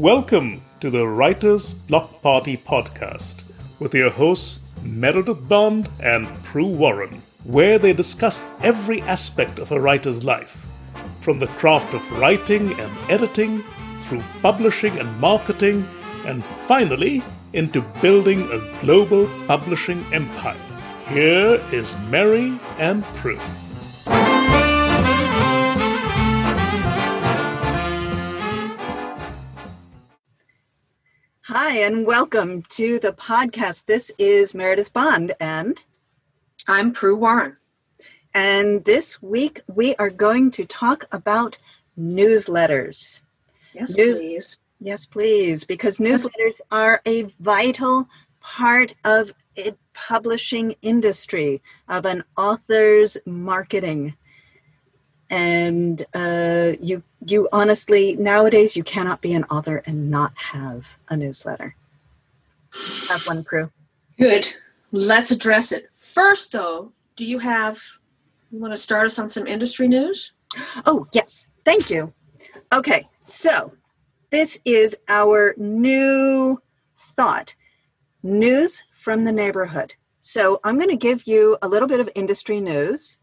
Welcome to the Writers Block Party podcast with your hosts Meredith Bond and Prue Warren, where they discuss every aspect of a writer's life, from the craft of writing and editing, through publishing and marketing, and finally into building a global publishing empire. Here is Mary and Prue. Hi, and welcome to the podcast. This is Meredith Bond, and I'm Prue Warren. And this week we are going to talk about newsletters. Yes, News- please. Yes, please, because newsletters are a vital part of a publishing industry, of an author's marketing. And uh, you, you honestly, nowadays, you cannot be an author and not have a newsletter. Have one, Prue. Good. Let's address it. First, though, do you have, you want to start us on some industry news? Oh, yes. Thank you. Okay, so this is our new thought news from the neighborhood. So I'm going to give you a little bit of industry news.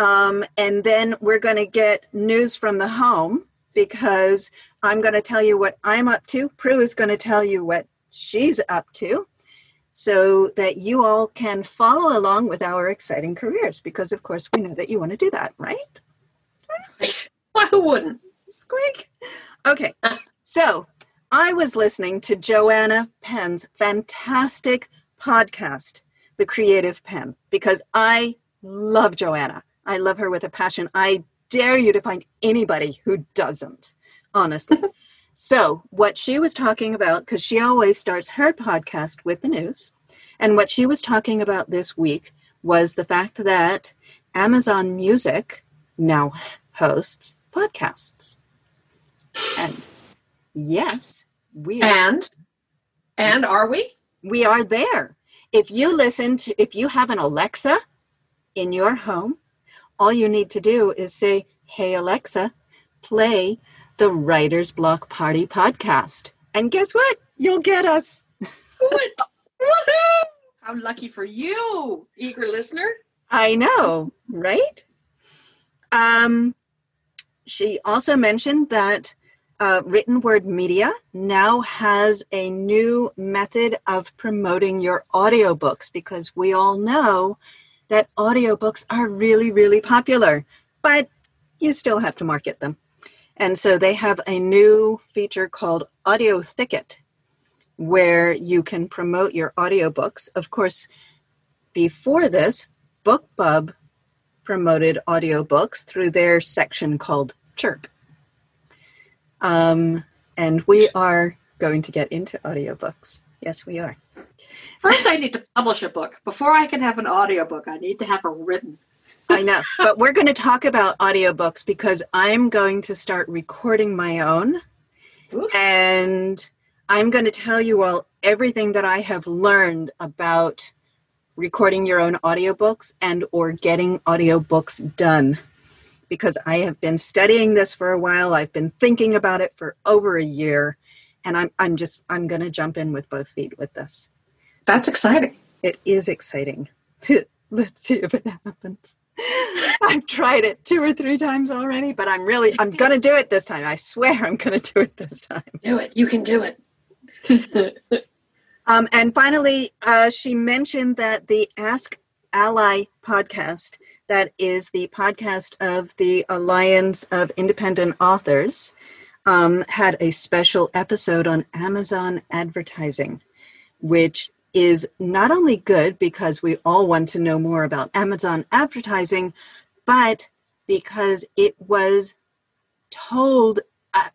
Um, and then we're going to get news from the home because I'm going to tell you what I'm up to. Prue is going to tell you what she's up to so that you all can follow along with our exciting careers because, of course, we know that you want to do that, right? Right. Why, who wouldn't? Squeak. Okay, so I was listening to Joanna Penn's fantastic podcast, The Creative Penn, because I love Joanna. I love her with a passion. I dare you to find anybody who doesn't, honestly. so, what she was talking about, because she always starts her podcast with the news, and what she was talking about this week was the fact that Amazon Music now hosts podcasts. And yes, we are. And and are we? We are there. If you listen to if you have an Alexa in your home, all you need to do is say, "Hey Alexa, play the Writer's Block Party podcast." And guess what? You'll get us. What? Woohoo! How lucky for you, eager listener. I know, right? Um, she also mentioned that uh, written word media now has a new method of promoting your audiobooks because we all know that audiobooks are really, really popular, but you still have to market them. And so they have a new feature called Audio Thicket where you can promote your audiobooks. Of course, before this, BookBub promoted audiobooks through their section called Chirp. Um, and we are going to get into audiobooks. Yes, we are. First, I need to publish a book. Before I can have an audiobook, I need to have a written. I know, but we're going to talk about audiobooks because I'm going to start recording my own. Ooh. And I'm going to tell you all everything that I have learned about recording your own audiobooks and or getting audiobooks done because I have been studying this for a while. I've been thinking about it for over a year, and I'm I'm just I'm going to jump in with both feet with this. That's exciting. It is exciting. Let's see if it happens. I've tried it two or three times already, but I'm really I'm going to do it this time. I swear I'm going to do it this time. Do it. You can do it. um, and finally, uh, she mentioned that the Ask ALLi podcast that is the podcast of the Alliance of Independent Authors, um, had a special episode on Amazon advertising, which is not only good because we all want to know more about Amazon advertising, but because it was told, uh,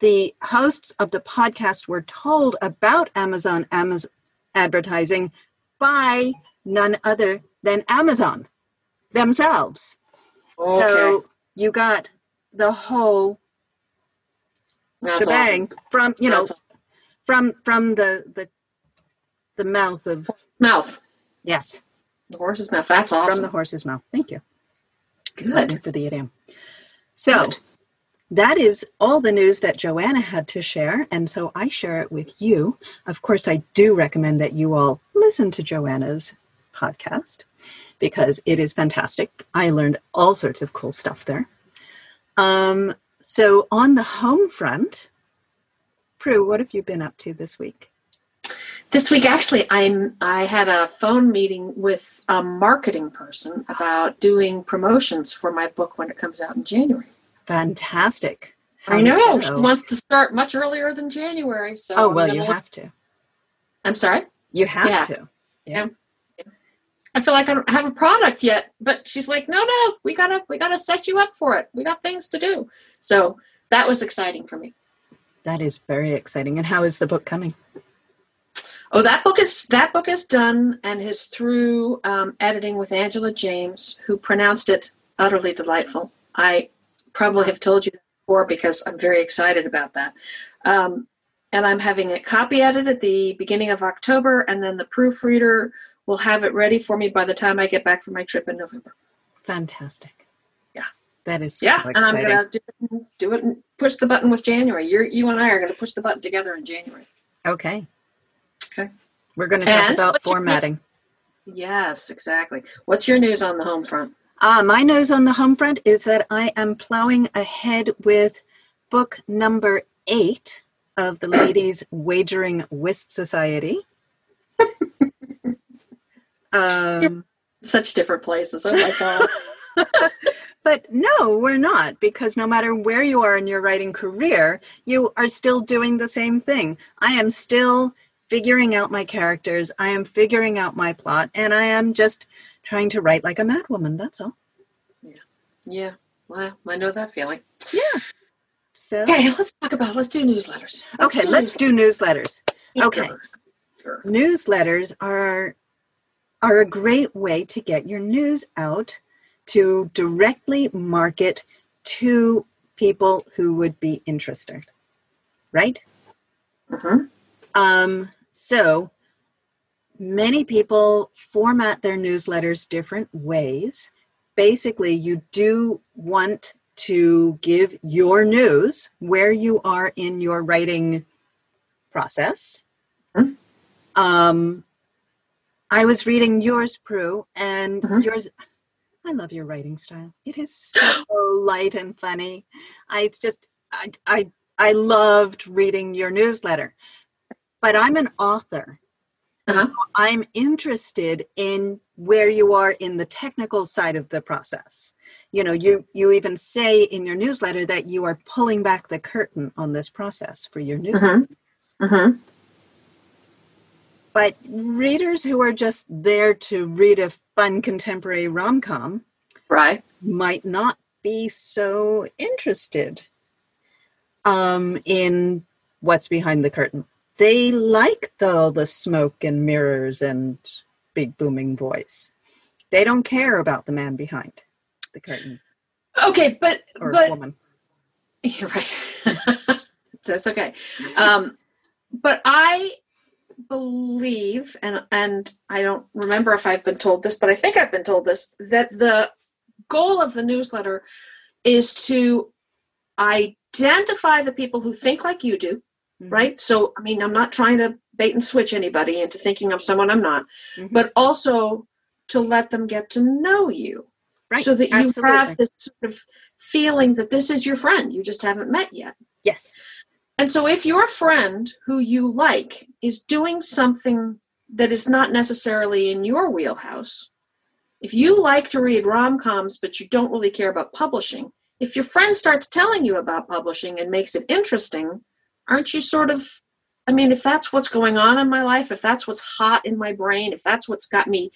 the hosts of the podcast were told about Amazon, Amazon advertising by none other than Amazon themselves. Okay. So you got the whole That's shebang awesome. from you know awesome. from from the the the mouth of mouth. Yes. The horse's mouth. That's awesome. From the horse's mouth. Thank you. Good. For the idiom. So Good. that is all the news that Joanna had to share, and so I share it with you. Of course, I do recommend that you all listen to Joanna's podcast because it is fantastic. I learned all sorts of cool stuff there. Um, so, on the home front, Prue, what have you been up to this week? This week, actually, I'm I had a phone meeting with a marketing person about doing promotions for my book when it comes out in January. Fantastic. I know she wants to start much earlier than January. So oh well, you have to. I'm sorry. You have Yeah. to. Yeah. I feel like I don't have a product yet, but she's like, no, no, we gotta we gotta set you up for it. We got things to do. So that was exciting for me. That is very exciting. And how is the book coming? Oh, that book is that book is done and is through um, editing with Angela James, who pronounced it utterly delightful. I probably have told you before because I'm very excited about that. Um, and I'm having it copy edited at the beginning of October, and then the proofreader will have it ready for me by the time I get back from my trip in November. Fantastic. Yeah. That is Yeah, so and I'm gonna do it, do it and push the button with January. You're, you and I are gonna push the button together in January. Okay. Okay. We're going to talk And about formatting. Yes, exactly. What's your news on the home front? Uh, my news on the home front is that I am plowing ahead with book number eight of the Ladies Wagering Whist Society. um, Such different places. Oh my god. but no, we're not, because no matter where you are in your writing career, you are still doing the same thing. I am still figuring out my characters, I am figuring out my plot, and I am just trying to write like a madwoman. That's all. yeah. Yeah. Well, I know that feeling. Yeah. So, Okay, let's talk about. Let's do newsletters. okay, let's do newsletters. okay. Sure. newsletters are are a great way to get your news out to directly market to people who would be interested right hmm um, so many people format their newsletters different ways. Basically you do want to give your news where you are in your writing process. Mhm. um, i was reading yours prue and Mhm. yours i love your writing style. It is so light and funny. I just i i i loved reading your newsletter but i'm an author Uh-huh. i'm interested in where you are in the technical side of the process you know you you even say in your newsletter that you are pulling back the curtain on this process for your newsletter hmm hmm but readers who are just there to read a fun contemporary rom-com Right. might not be so interested um, in what's behind the curtain. They like the, the smoke and mirrors and big booming voice. They don't care about the man behind the curtain Okay, but or but woman. You're right. That's okay. Um, but I believe, and and I don't remember if I've been told this, but I think I've been told this that the goal of the newsletter is to identify the people who think like you do, Mhm. right? So, I mean, I'm not trying to bait and switch anybody into thinking I'm someone I'm not, Mhm. but also to let them get to know you Right. so that you absolutely. have this sort of feeling that this is your friend you just haven't met yet yes. and so if your friend who you like is doing something that is not necessarily in your wheelhouse if you like to read rom-coms but you don't really care about publishing if your friend starts telling you about publishing and makes it interesting aren't you sort of i mean if that's what's going on in my life if that's what's hot in my brain if that's what's got me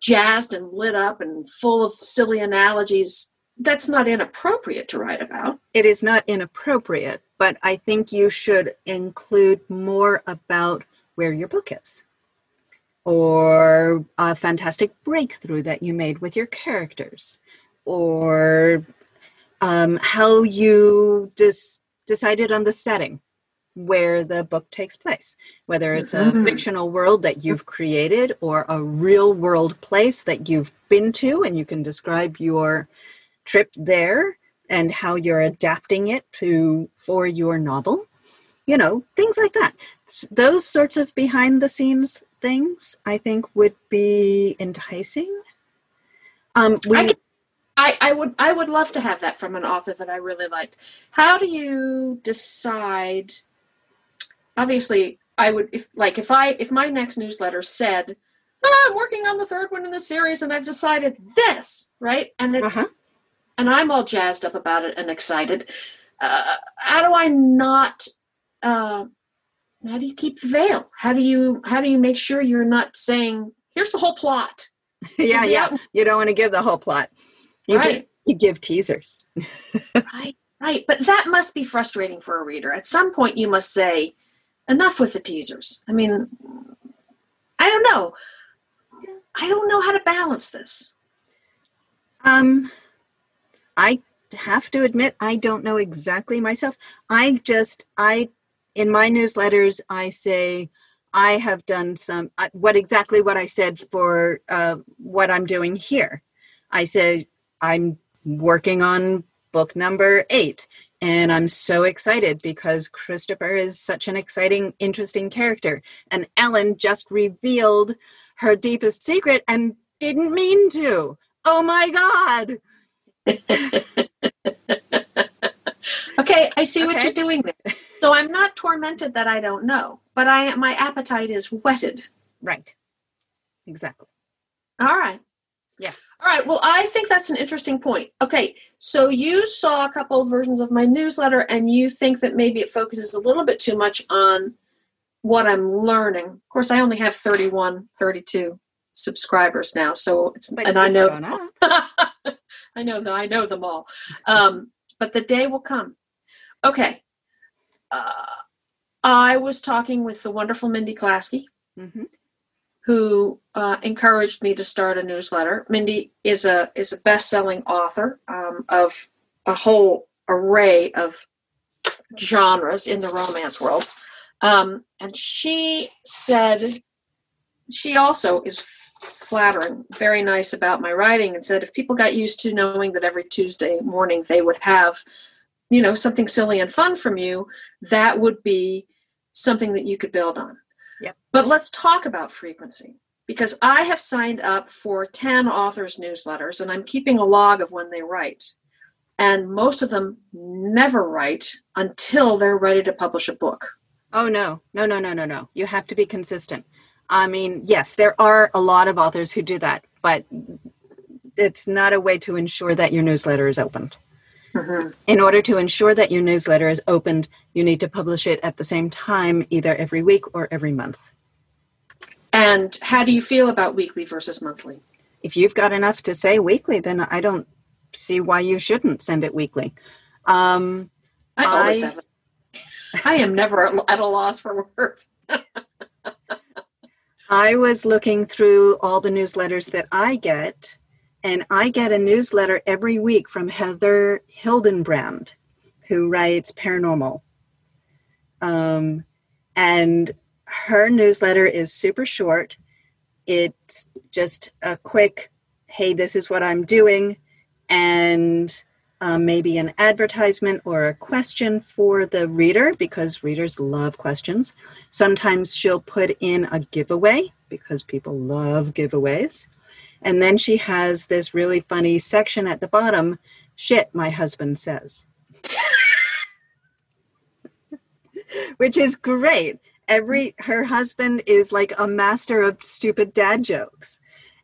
jazzed and lit up and full of silly analogies that's not inappropriate to write about. It is not inappropriate, but I think you should include more about where your book is or a fantastic breakthrough that you made with your characters or um, how you dis- decided on the setting where the book takes place whether it's a Mhm. fictional world that you've created or a real world place that you've been to and you can describe your trip there and how you're adapting it to for your novel. You know, things like that. Those sorts of behind the scenes things, I think, would be enticing. Um, we I can- I, I would I would love to have that from an author that I really liked. How do you decide? Obviously, I would if like if I if my next newsletter said, "Ah, "I'm working on the third one in the series and I've decided this," right? And it's Uh-huh. and I'm all jazzed up about it and excited. Uh, how do I not? Uh, how do you keep the veil? How do you how do you make sure you're not saying, "Here's the whole plot"? yeah, yeah. Yeah. You don't want to give the whole plot. You Right. just you give teasers. Right, right. But that must be frustrating for a reader. At some point, you must say, enough with the teasers. I mean, I don't know. I don't know how to balance this. Um, I have to admit, I don't know exactly myself. I just, I, in my newsletters, I say, I have done some, uh, what exactly what I said for uh, what I'm doing here. I said, I'm working on book number eight. And I'm so excited because Christopher is such an exciting, interesting character. And Ellen just revealed her deepest secret and didn't mean to. Oh my God. Okay, I see what you're doing there. So I'm not tormented that I don't know, but I my appetite is whetted. Right. Exactly. All right. All right. Well, I think that's an interesting point. Okay. So you saw a couple of versions of my newsletter and you think that maybe it focuses a little bit too much on what I'm learning. Of course, I only have 31, 32 subscribers now. So it's, But and I know. I know, that I know them all. Um, but the day will come. Okay. Uh, I was talking with the wonderful Mindy Klasky Mhm. Who uh, encouraged me to start a newsletter. Mindy is a is a best selling author um, of a whole array of genres in the romance world, um, and she said she also is flattering, very nice about my writing, and said if people got used to knowing that every Tuesday morning they would have, you know, something silly and fun from you, that would be something that you could build on. But let's talk about frequency because I have signed up for 10 authors' newsletters and I'm keeping a log of when they write. And most of them never write until they're ready to publish a book. Oh no, no, no, no, no, no. You have to be consistent. I mean, yes, there are a lot of authors who do that, but it's not a way to ensure that your newsletter is opened. In order to ensure that your newsletter is opened, you need to publish it at the same time, either every week or every month. And how do you feel about weekly versus monthly? If you've got enough to say weekly, then I don't see why you shouldn't send it weekly. Um, I always I- have. I am never at a loss for words. I was looking through all the newsletters that I get, and I get a newsletter every week from Heather Hildenbrand, who writes paranormal. Um, and her newsletter is super short. It's just a quick, hey, this is what I'm doing, and um, maybe an advertisement or a question for the reader because readers love questions. Sometimes she'll put in a giveaway because people love giveaways. And then she has this really funny section at the bottom shit, my husband says. Which is great. Every her husband is like a master of stupid dad jokes.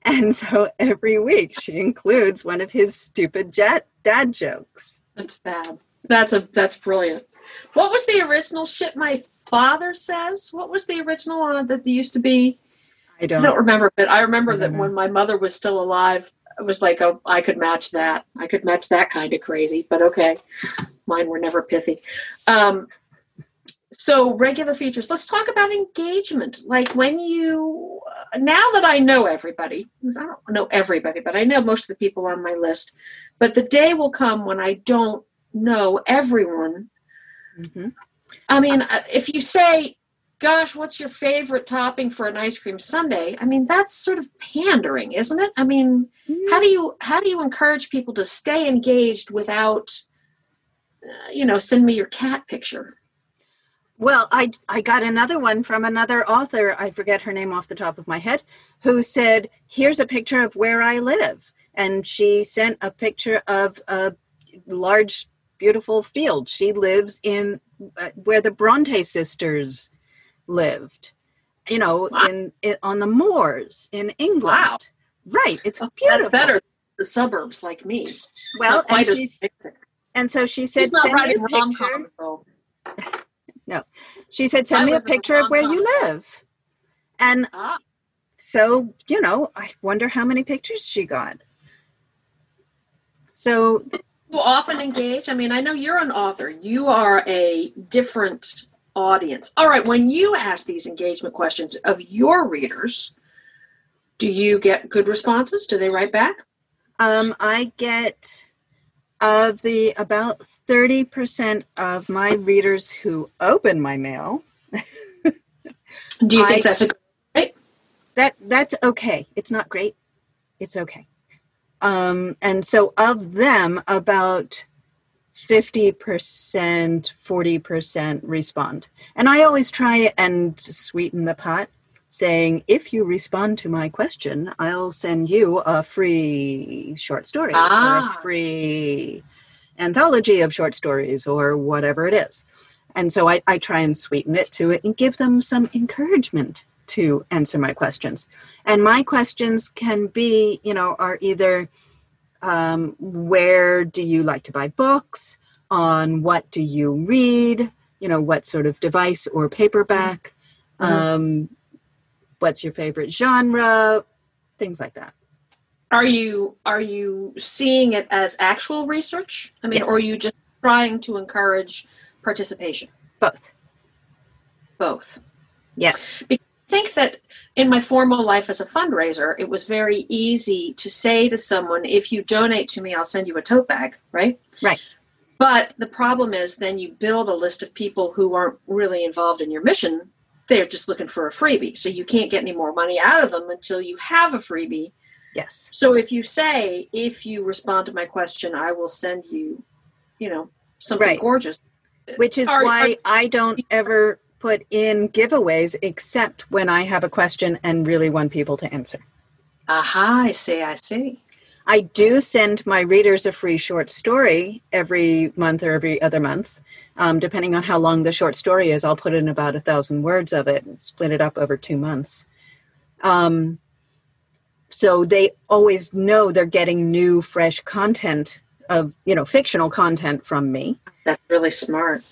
And so every week she includes one of his stupid jet dad jokes. That's bad. That's a that's brilliant. What was the original shit my father says? What was the original one that used to be? I I don't, don't remember, but I remember I that know. when my mother was still alive, it was like oh, I could match that. I could match that kind of crazy. But okay, mine were never pithy. Um, so regular features. Let's talk about engagement. Like when you now that I know everybody, I don't know everybody, but I know most of the people on my list. But the day will come when I don't know everyone. Mhm. I mean, uh, if you say, "Gosh, what's your favorite topping for an ice cream sundae?" I mean, that's sort of pandering, isn't it? I mean, how do you how do you encourage people to stay engaged without uh, you know, send me your cat picture. Well, I I got another one from another author. I forget her name off the top of my head, who said, "Here's a picture of where I live," and she sent a picture of a large, beautiful field. She lives in uh, where the Bronte sisters lived. You know, Wow. in, in on the moors in England. Wow. Right. It's Oh, beautiful. That's better the suburbs like me. Well, and, she's, and so she said, She's "Send me a picture." rom-coms. She said, "Send I me a live in a picture of where you live." And Ah, so you know i wonder how many pictures she got so you often engage. I mean, I know you're an author. You are a different audience. All right, when you ask these engagement questions of your readers, do you get good responses? Do they write back? um, i get of the about 30% of my readers who open my mail Do you I- think that's a that that's okay it's not great it's okay um, and so of them about 50% 40% respond. And i always try and sweeten the pot saying if you respond to my question i'll send you a free short story or Ah. a free anthology of short stories or whatever it is. And so I, I try and sweeten it to it and give them some encouragement to answer my questions. And my questions can be you know are either um, where do you like to buy books on what do you read you know what sort of device or paperback Mhm. um, what's your favorite genre things like that are you are you seeing it as actual research? I mean, Yes. or are you just trying to encourage participation? both Both. yes I think that in my formal life as a fundraiser, it was very easy to say to someone, if you donate to me, I'll send you a tote bag, right? Right. But the problem is then you build a list of people who aren't really involved in your mission. They're just looking for a freebie. So you can't get any more money out of them until you have a freebie. yes So if you say, if you respond to my question, I will send you, you know, something Right. gorgeous. which is Are- why I don't ever put in giveaways except when I have a question and really want people to answer. Aha, I see, I see. I do send my readers a free short story every month or every other month. Um, depending on how long the short story is, I'll put in about a thousand words of it and split it up over two months. Um, so they always know they're getting new, fresh content of, you know, fictional content from me. That's really smart.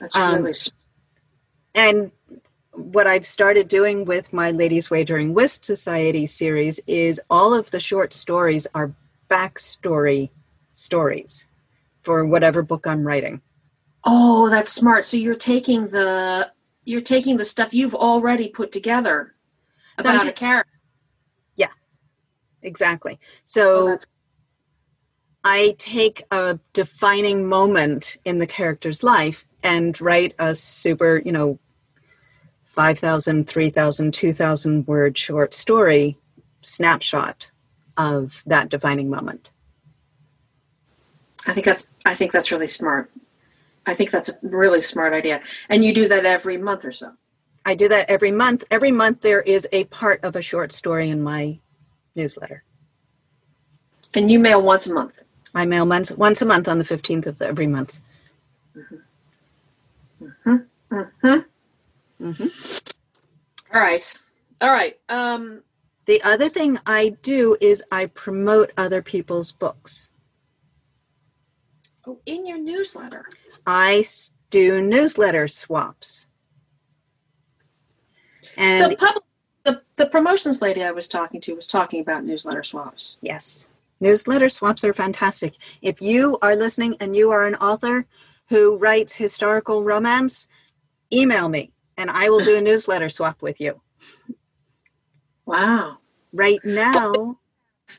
That's Um, really smart. and what I've started doing with my Ladies Wagering Whist Society series is all of the short stories are backstory stories for whatever book I'm writing. Oh, that's smart. So you're taking the you're taking the stuff you've already put together about ta- a character. Yeah. Exactly. Oh, So that's- I take a defining moment in the character's life and write a super, you know, 5,000, 3,000, 2,000 word short story snapshot of that defining moment. I think that's I think that's really smart. I think that's a really smart idea. And you do that every month or so. I do that every month. Every month there is a part of a short story in my newsletter. And you mail once a month. I mail once, once a month on the 15th of the, every month. Mm-hmm. Mm-hmm. Mm-hmm. All right. All right. Um The other thing I do is I promote other people's books. oh, in your newsletter. I do newsletter swaps. And the public the, the promotions lady I was talking to was talking about newsletter swaps. yes, newsletter swaps are fantastic. If you are listening and you are an author who writes historical romance, email me and I will do a newsletter swap with you. Wow. Right now,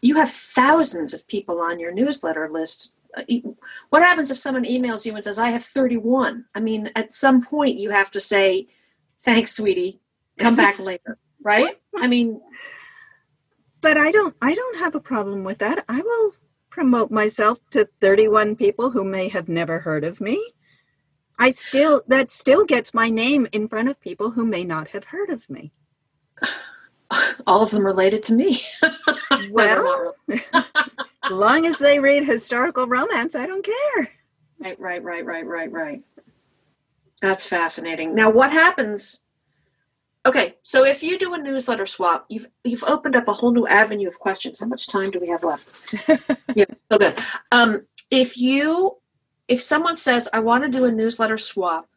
you have thousands of people on your newsletter list. Uh, What happens if someone emails you and says, I have 31? I mean, at some point you have to say, thanks, sweetie, come back later, right? I mean, but I don't I don't have a problem with that. I will promote myself to 31 people who may have never heard of me. I still, that still gets my name in front of people who may not have heard of me. All of them related to me. Well, as long as they read historical romance, I don't care. Right, right, right, right, right, right. That's fascinating. Now, what happens? Okay, so if you do a newsletter swap, you've you've opened up a whole new avenue of questions. How much time do we have left? yeah, so good. Um, if you if someone says, "I want to do a newsletter swap,"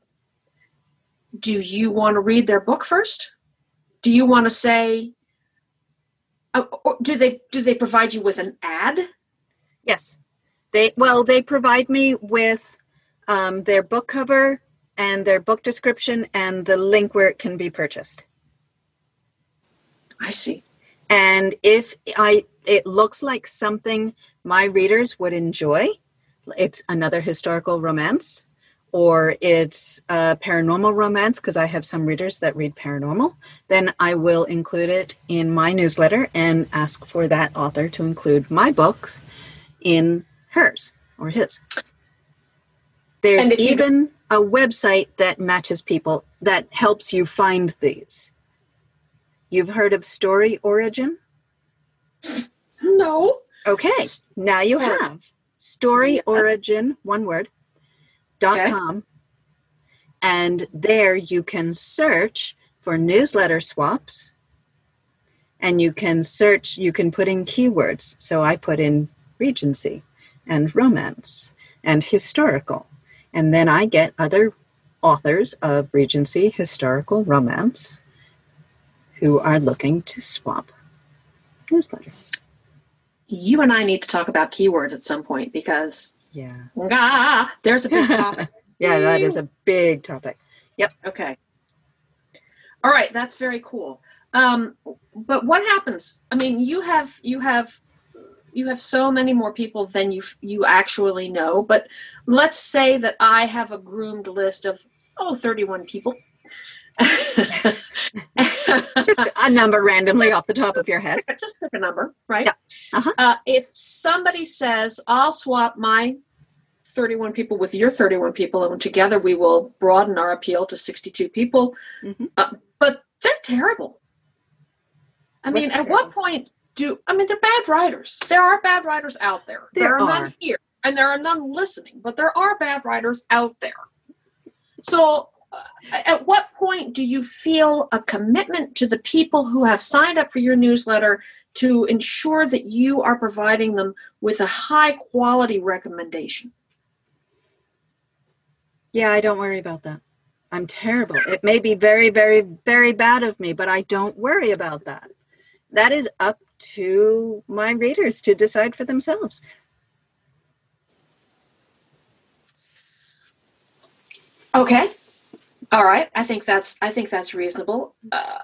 do you want to read their book first? Do you want to say? Uh, or do they do they provide you with an ad? Yes. They well, they provide me with um, their book cover and their book description and the link where it can be purchased. I see. And if I it looks like something my readers would enjoy, it's another historical romance or it's a paranormal romance because I have some readers that read paranormal, then I will include it in my newsletter and ask for that author to include my books in hers or his. There's And if you- even a website that matches people that helps you find these. You've heard of StoryOrigin? No. Okay, now you have StoryOrigin, one word, dot Okay. com. And there you can search for newsletter swaps. And you can search, you can put in keywords. So I put in Regency and romance and historical. And then I get other authors of Regency, historical, romance who are looking to swap newsletters. You and I need to talk about keywords at some point because Yeah. ah, there's a big topic. Yeah, that is a big topic. Yep. Okay. All right, that's very cool. Um, but what happens? I mean, you have you have you have so many more people than you you actually know. But let's say that I have a groomed list of oh 31 people. Just a number randomly off the top of your head. just pick a number, right? Yeah. Uh-huh. Uh, if somebody says, "I'll swap my 31 people with your 31 people, and together we will broaden our appeal to 62 people," Mhm. uh, but they're terrible. I mean, What's at what point do I mean they're bad writers? There are bad writers out there. There are none here, and there are none listening, but there are bad writers out there. So, at what point do you feel a commitment to the people who have signed up for your newsletter to ensure that you are providing them with a high quality recommendation? Yeah, I don't worry about that. I'm terrible. It may be very, very, very bad of me, but I don't worry about that. That is up to my readers to decide for themselves. Okay. All right. I think that's I think that's reasonable. Uh,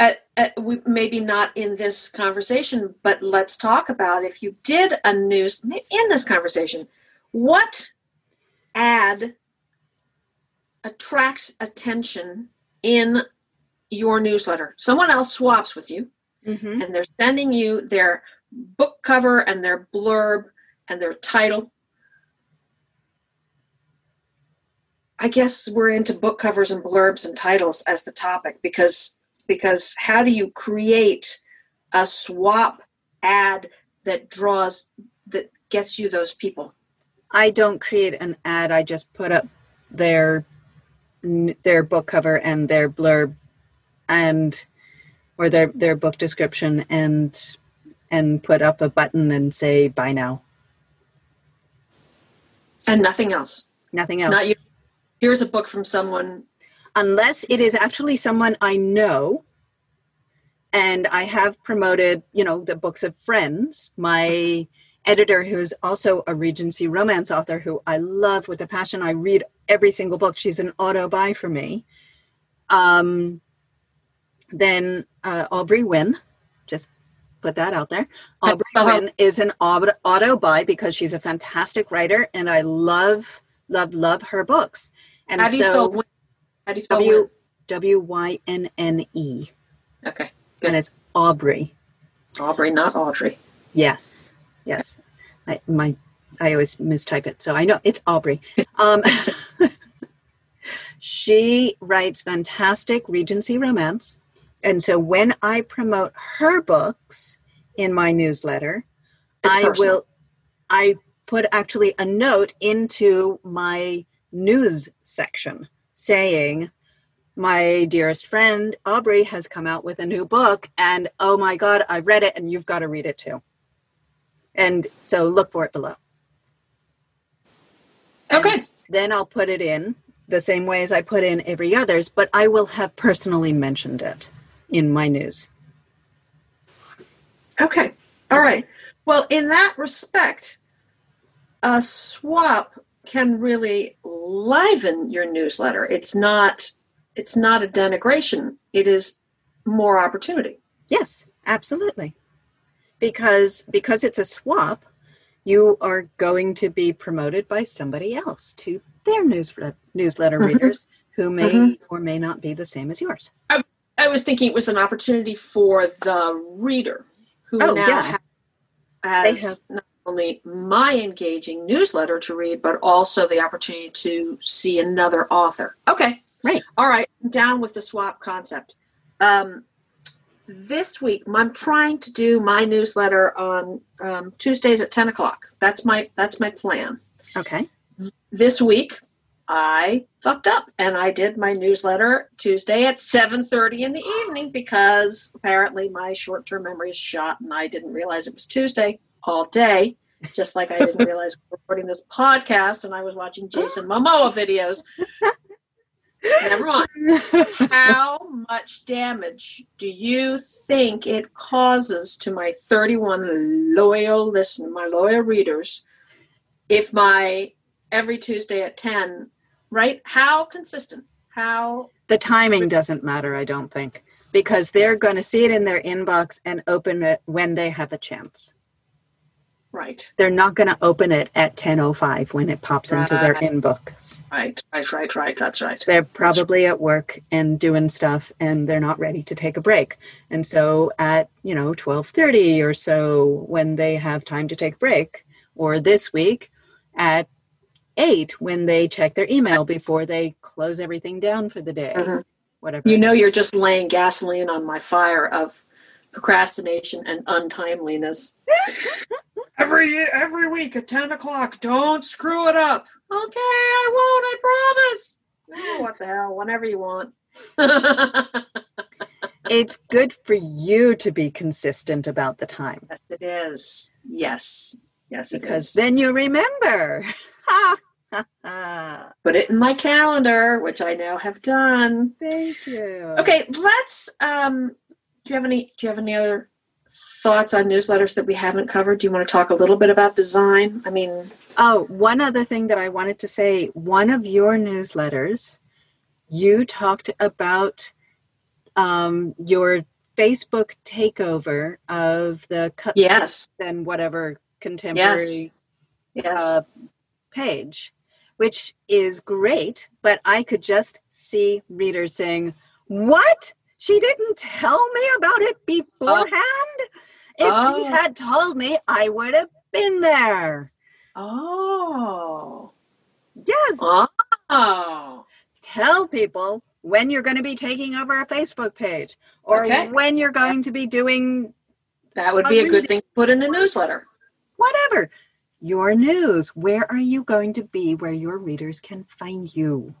at, at, we, maybe not in this conversation, but let's talk about if you did a news in this conversation, what ad attracts attention in your newsletter? Someone else swaps with you, Mm-hmm. and they're sending you their book cover and their blurb and their title. I guess we're into book covers and blurbs and titles as the topic because because how do you create a swap ad that draws that gets you those people? I don't create an ad. I just put up their their book cover and their blurb, and or their their book description, and and put up a button and say buy now. And nothing else. Nothing else. Not you. Here's a book from someone. unless it is actually someone I know and I have promoted, you know, the books of friends. My editor, who's also a Regency romance author, who I love with a passion. I read every single book. She's an auto buy for me. Um, then uh, Aubrey Wynne, just put that out there. Aubrey Uh-huh. Wynne is an auto buy because she's a fantastic writer, and I love, love, love her books. And How do you so spell? How do you spell? W? W Y N N E, Okay, and it's Aubrey. Aubrey, not Audrey. Yes, yes. I, my I always mistype it, so I know it's Aubrey. Um, she writes fantastic Regency romance, and so when I promote her books in my newsletter, It's I personal. will. I put actually a note into my news section saying, "My dearest friend Aubrey has come out with a new book, and oh my God, I read it, and you've got to read it too." And so look for it below. And Okay. then I'll put it in the same way as I put in every others, but I will have personally mentioned it in my news. Okay. All right. Well, in that respect, a swap can really liven your newsletter. It's not it's not a denigration. It is more opportunity. Yes, absolutely. Because because it's a swap, you are going to be promoted by somebody else to their newsletter newsletter Mhm. readers who may Mhm. or may not be the same as yours. I was thinking it was an opportunity for the reader who Oh, now yeah. ha- They has have- not only my engaging newsletter to read, but also the opportunity to see another author. Okay. Right. All right. Down with the swap concept. Um, this week, I'm trying to do my newsletter on um, Tuesdays at 10 o'clock. That's my that's my plan Okay. this week i fucked up and i did my newsletter tuesday at 7.30 in the evening because apparently my short-term memory is shot and i didn't realize it was tuesday all day just like i didn't realize we were recording this podcast and i was watching jason momoa videos. Never mind. How much damage do you think it causes to my 31 loyal listen my loyal readers if my every tuesday at 10 right? How consistent? How The timing doesn't matter, I don't think, because they're going to see it in their inbox and open it when they have a chance. Right They're not going to open it at 10:05 when it pops into their Right. inbox. right right right right that's right they're probably at work and doing stuff and they're not ready to take a break and so at you know 12:30 or so when they have time to take a break or this week at 8 when they check their email before they close everything down for the day Mhm. whatever you know you're just laying gasoline on my fire of procrastination and untimeliness. Every every week at 10 o'clock don't screw it up. Okay i won't i promise. Oh, what the hell whenever you want. It's good for you to be consistent about the time. Yes it is. Yes. Yes because is. then you remember. Put it in my calendar which i now have done. Thank you. Okay let's um do you have any do you have any other thoughts on newsletters that we haven't covered do you want to talk a little bit about design i mean Oh, one other thing that I wanted to say. One of your newsletters, you talked about um, your Facebook takeover of the cut yes and whatever contemporary yes uh, page, which is great. But I could just see readers saying, "What? She didn't tell me about it beforehand. Oh. If Oh. she had told me, I would have been there." oh Yes. oh tell people when you're going to be taking over a Facebook page or Okay. when you're going to be doing that would be a good thing to put in a newsletter whatever. Your news. Where are you going to be where your readers can find you?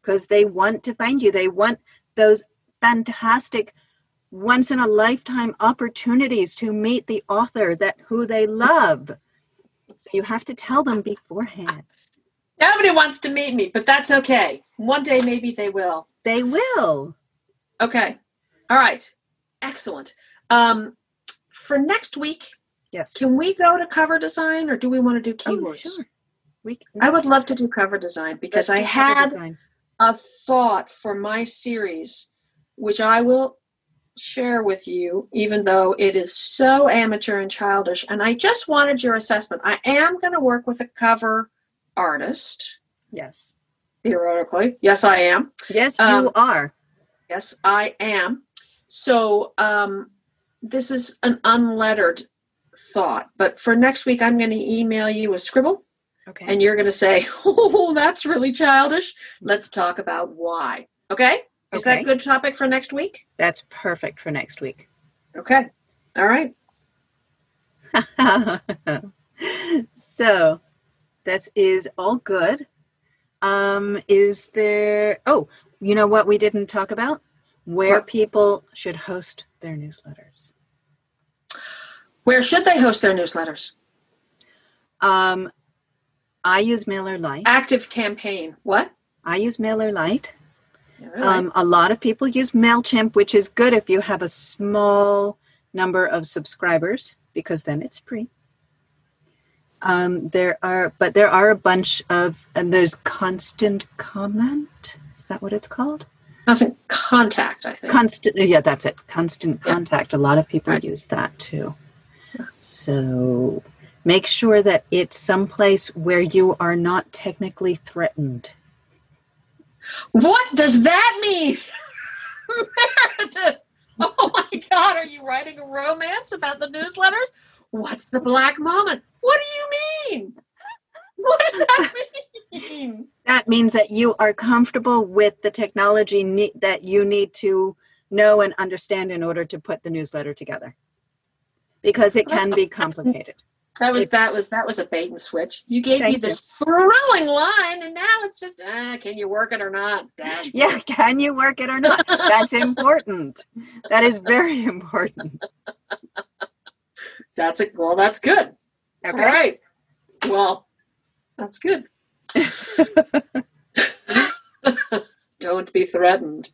Because they want to find you. They want those fantastic once in a lifetime opportunities to meet the author that who they love. So you have to tell them beforehand. nobody wants to meet me but that's okay one day maybe they will They will. okay all right excellent um for next week Yes. can we go to cover design or do we want to do Oh, keywords sure. We, i would love to do cover design because i Let's had a thought for my series, which I will share with you, even though it is so amateur and childish. And I just wanted your assessment. I am going to work with a cover artist, Yes. theoretically. Yes, I am. Yes, Um, you are. Yes, I am. So um, this is an unlettered thought. But for next week, I'm going to email you a scribble, Okay. and you're going to say, "Oh, that's really childish." Let's talk about why. Okay? Is that Okay. a good topic for next week? That's perfect for next week. Okay. All right. so this is all good. Um, is there oh, you know what we didn't talk about? Where What? people should host their newsletters. Where should they host their newsletters? Um, I use MailerLite. ActiveCampaign. What? I use MailerLite. All right. Um, a lot of people use MailChimp, which is good if you have a small number of subscribers because then it's free. Um, there are, but there are a bunch of, and there's Constant Comment. Is that what it's called? Constant contact, I think. Constant, yeah, that's it. Constant Yeah. Contact. A lot of people Right. use that too. So make sure that it's someplace where you are not technically threatened. What does that mean? Meredith! Oh my God, are you writing a romance about the newsletters? What's the black moment? What do you mean? What does that mean? that means that you are comfortable with the technology ne- that you need to know and understand in order to put the newsletter together because it can be complicated That was that was that was a bait and switch. You gave me Thank this thrilling line, and now it's just, ah, can you work it or not? Dash. yeah can you work it or not that's important that is very important That's a well. That's good. All okay right. Well, that's good. Don't be threatened.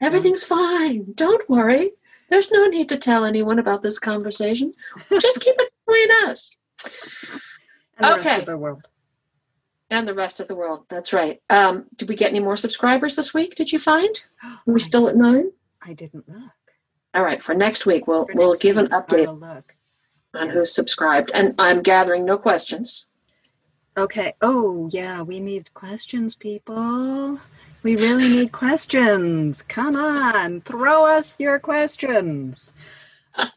Everything's fine. Don't worry. There's no need to tell anyone about this conversation. Just keep it between us and the Okay. rest of the world and the rest of the world. That's right. Um, did we get any more subscribers this week? Did you find? Are we still at nine? i didn't look All right. For next week, we'll For we'll give an week, I update look. on who's subscribed, and I'm gathering no questions. okay oh yeah we need questions people we really need questions come on throw us your questions and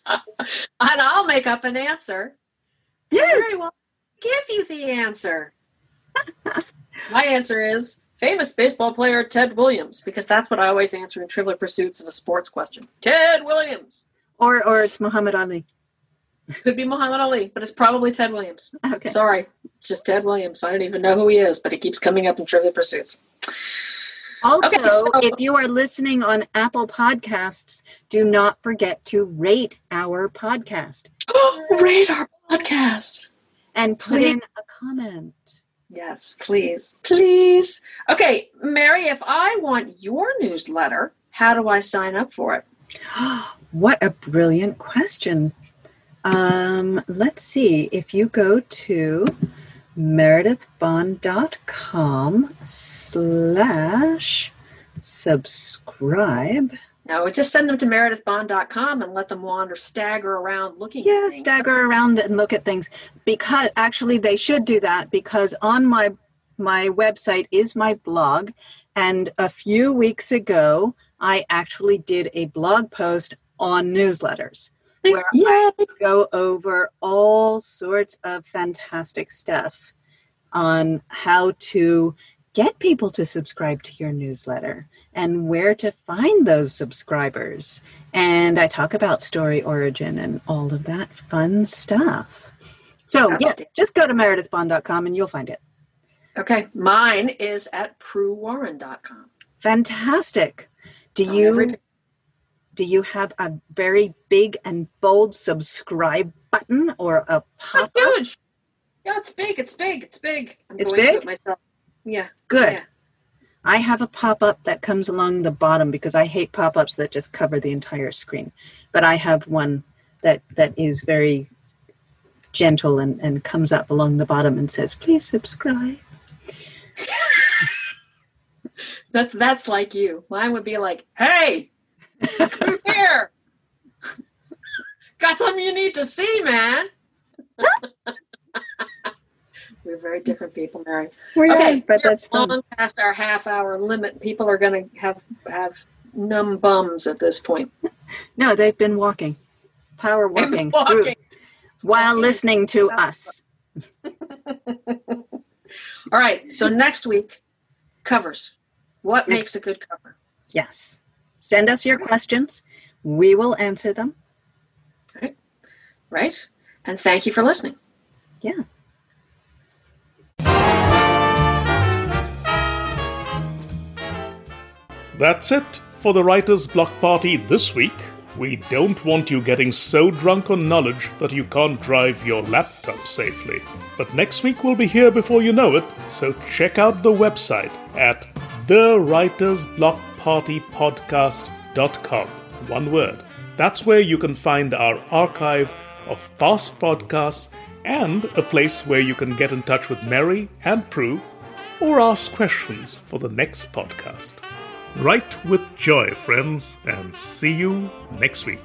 I'll make up an answer. yes Very well. Give you the answer. My answer is famous baseball player Ted Williams, because that's what I always answer in Trivial Pursuits in a sports question. Ted Williams. or or it's muhammad ali Could be Muhammad Ali, but it's probably Ted Williams. okay Sorry, it's just Ted Williams. I don't even know who he is, but he keeps coming up in Trivial Pursuits. Also, Okay, so- if you are listening on Apple Podcasts, do not forget to rate our podcast Rate our podcast. and put Please. in a comment. Yes, please. Please. Okay, Mary, if I want your newsletter, how do I sign up for it? what a brilliant question. Um, let's see. If you go to meredithbond.com slash subscribe. No, just send them to meredithbond.com and let them wander, stagger around looking at Yeah, stagger around and look at things. Because actually they should do that because on my my website is my blog. And a few weeks ago I actually did a blog post on newsletters where yeah. go over all sorts of fantastic stuff on how to get people to subscribe to your newsletter and where to find those subscribers. And I talk about StoryOrigin and all of that fun stuff. So, yeah, just go to meredithbond.com and you'll find it. Okay, mine is at pruewarren.com. Fantastic. Do you do you have a very big and bold subscribe button or a pop up? That's huge. Yeah, it's big. It's big. It's big. I'm It's going to big? it myself. Yeah. Good. Yeah. I have a pop up that comes along the bottom because I hate pop ups that just cover the entire screen. But I have one that, that is very gentle and, and comes up along the bottom and says, please subscribe. That's that's like you. Mine would be like, "Hey, come here. Got something you need to see, man." We're very different people, Mary. We're Okay, are, but we're that's fun. long past our half hour limit. People are going to have have numb bums at this point. No, they've been walking, power walking, Walking. Through, while listening to us. All right. So next week, covers. What Next- makes a good cover? Yes. Send us your questions. We will answer them. Right? And thank you for listening. Yeah. That's it for the Writer's Block Party this week. We don't want you getting so drunk on knowledge that you can't drive your laptop safely. But next week we'll be here before you know it, so check out the website at thewritersblockpartypodcast.com. One word. That's where you can find our archive of past podcasts and a place where you can get in touch with Mary and Prue or ask questions for the next podcast. Write with joy, friends, and see you next week.